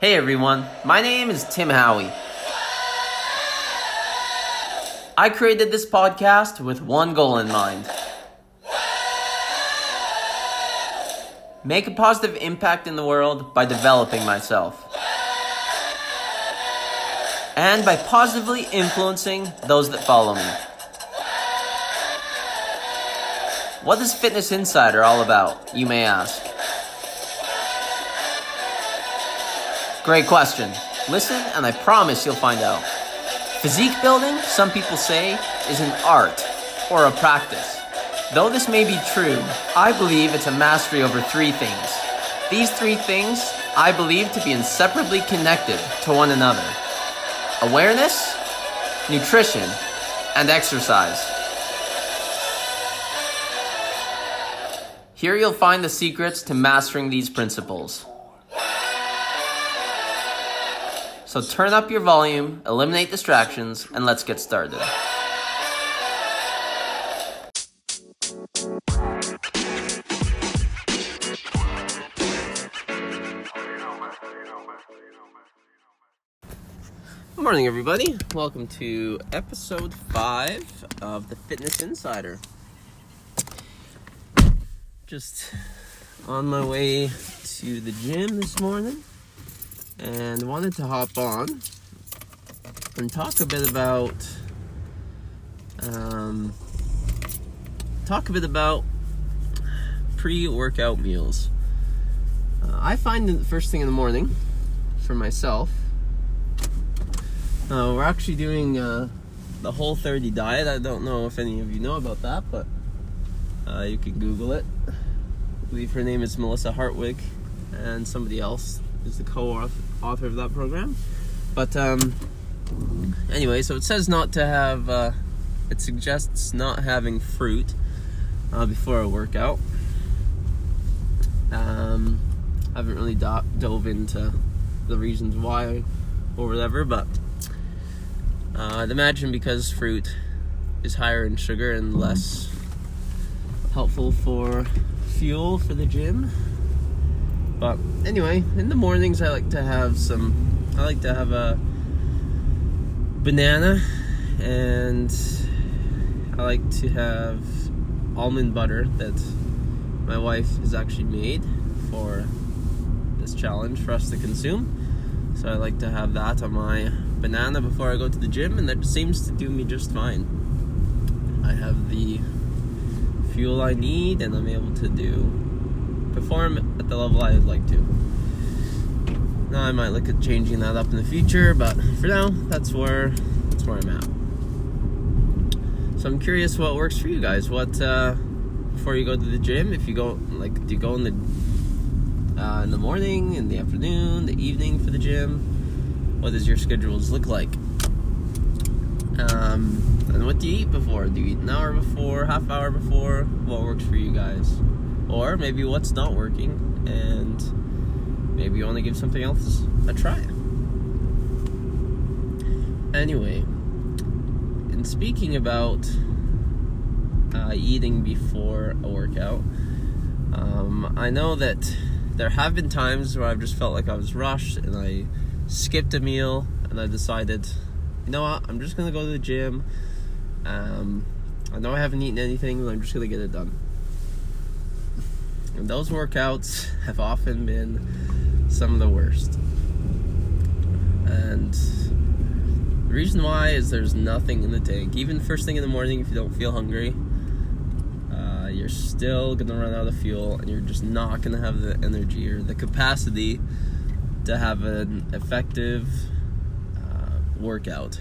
Hey everyone, my name is Tim Howie. I created this podcast with one goal in mind make a positive impact in the world by developing myself. And by positively influencing those that follow me. What is Fitness Insider all about, you may ask? Great question. Listen, and I promise you'll find out. Physique building, some people say, is an art or a practice. Though this may be true, I believe it's a mastery over three things. These three things I believe to be inseparably connected to one another awareness, nutrition, and exercise. Here you'll find the secrets to mastering these principles. So turn up your volume, eliminate distractions, and let's get started. Good morning, everybody. Welcome to episode 5 of the Fitness Insider. Just on my way to the gym this morning and wanted to hop on and talk a bit about um, talk a bit about pre-workout meals. Uh, I find the first thing in the morning for myself. Uh, we're actually doing uh, the Whole 30 diet. I don't know if any of you know about that, but uh, you can Google it. I believe her name is Melissa Hartwig, and somebody else is the co-author of that program. But um, anyway, so it says not to have. Uh, it suggests not having fruit uh, before a workout. Um, I haven't really do- dove into the reasons why or whatever, but uh, I'd imagine because fruit is higher in sugar and less helpful for fuel for the gym. But anyway, in the mornings I like to have some. I like to have a banana, and I like to have almond butter that my wife has actually made for this challenge for us to consume. So I like to have that on my banana before I go to the gym, and that seems to do me just fine. I have the fuel I need, and I'm able to do perform at the level I'd like to. Now I might look at changing that up in the future, but for now, that's where that's where I'm at. So I'm curious what works for you guys. What uh, before you go to the gym? If you go like, do you go in the uh, in the morning, in the afternoon, the evening for the gym? What does your schedules look like? Um, and what do you eat before? Do you eat an hour before, half hour before? What works for you guys? Or maybe what's not working, and maybe you want to give something else a try. Anyway, in speaking about uh, eating before a workout, um, I know that there have been times where I've just felt like I was rushed and I skipped a meal and I decided, you know what, I'm just gonna go to the gym. Um, I know I haven't eaten anything, but I'm just gonna get it done. And those workouts have often been some of the worst. And the reason why is there's nothing in the tank. Even first thing in the morning, if you don't feel hungry, uh, you're still gonna run out of fuel and you're just not gonna have the energy or the capacity to have an effective uh, workout.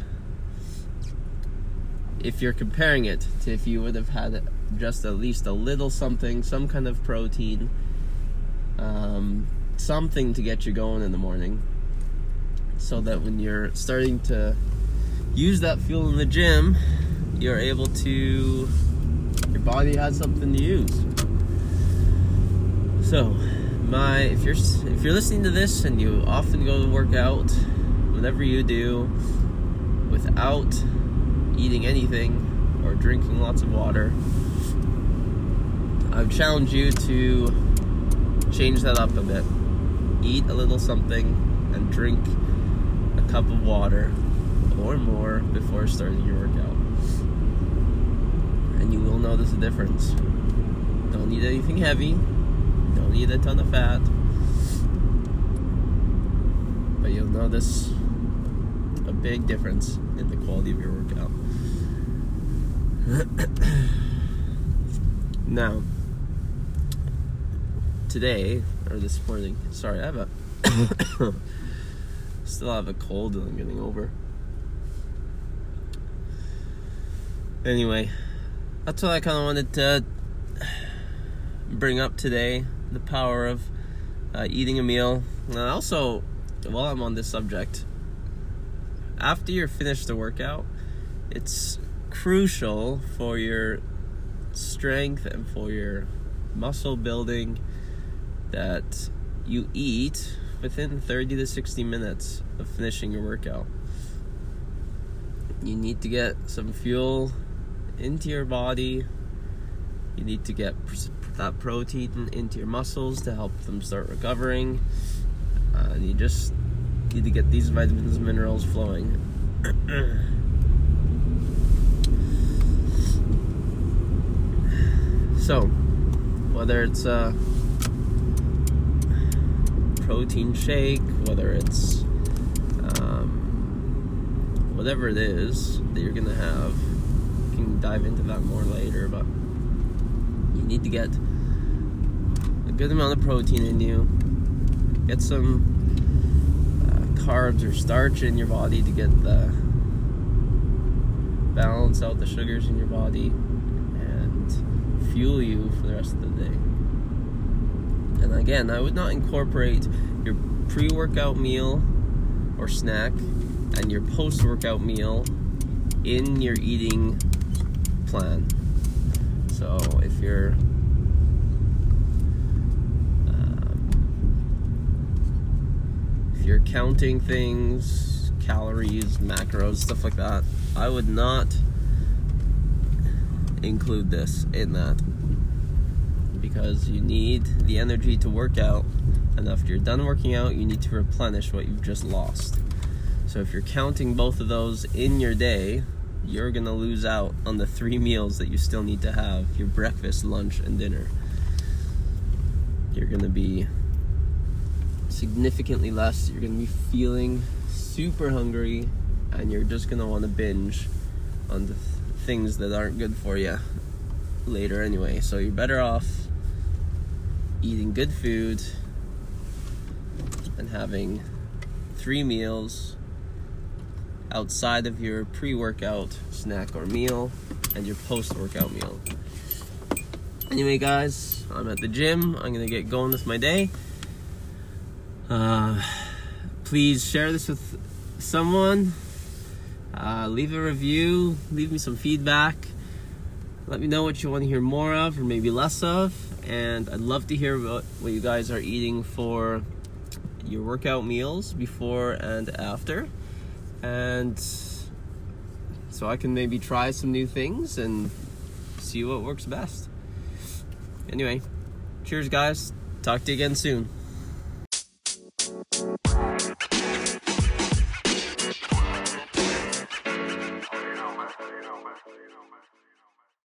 If you're comparing it to if you would have had just at least a little something, some kind of protein, um, something to get you going in the morning, so that when you're starting to use that fuel in the gym, you're able to, your body has something to use. So, my if you're if you're listening to this and you often go to work out, whatever you do, without eating anything or drinking lots of water, I challenge you to change that up a bit. Eat a little something and drink a cup of water or more before starting your workout. And you will notice a difference. Don't need anything heavy, don't need a ton of fat, but you'll notice a big difference in the quality of your workout. now, today or this morning, sorry, I have a still have a cold that I'm getting over. Anyway, that's what I kind of wanted to bring up today the power of uh, eating a meal. And also, while I'm on this subject, after you're finished the workout, it's crucial for your strength and for your muscle building that you eat within 30 to 60 minutes of finishing your workout. You need to get some fuel into your body. You need to get that protein into your muscles to help them start recovering. Uh, and you just need to get these vitamins and minerals flowing. so, whether it's a protein shake, whether it's um, whatever it is that you're gonna have, we can dive into that more later. But you need to get a good amount of protein in you. Get some carbs or starch in your body to get the balance out the sugars in your body and fuel you for the rest of the day. Again, I would not incorporate your pre workout meal or snack and your post workout meal in your eating plan. So if you're um, you're counting things, calories, macros, stuff like that, I would not include this in that because you need the energy to work out and after you're done working out you need to replenish what you've just lost so if you're counting both of those in your day you're gonna lose out on the three meals that you still need to have your breakfast lunch and dinner you're gonna be significantly less. You're going to be feeling super hungry and you're just going to want to binge on the th- things that aren't good for you later anyway. So you're better off eating good food and having three meals outside of your pre workout snack or meal and your post workout meal. Anyway, guys, I'm at the gym. I'm gonna get going with my day. Uh, please share this with someone. Uh, leave a review. Leave me some feedback. Let me know what you want to hear more of or maybe less of. And I'd love to hear about what you guys are eating for your workout meals before and after. And so I can maybe try some new things and see what works best. Anyway, cheers, guys. Talk to you again soon.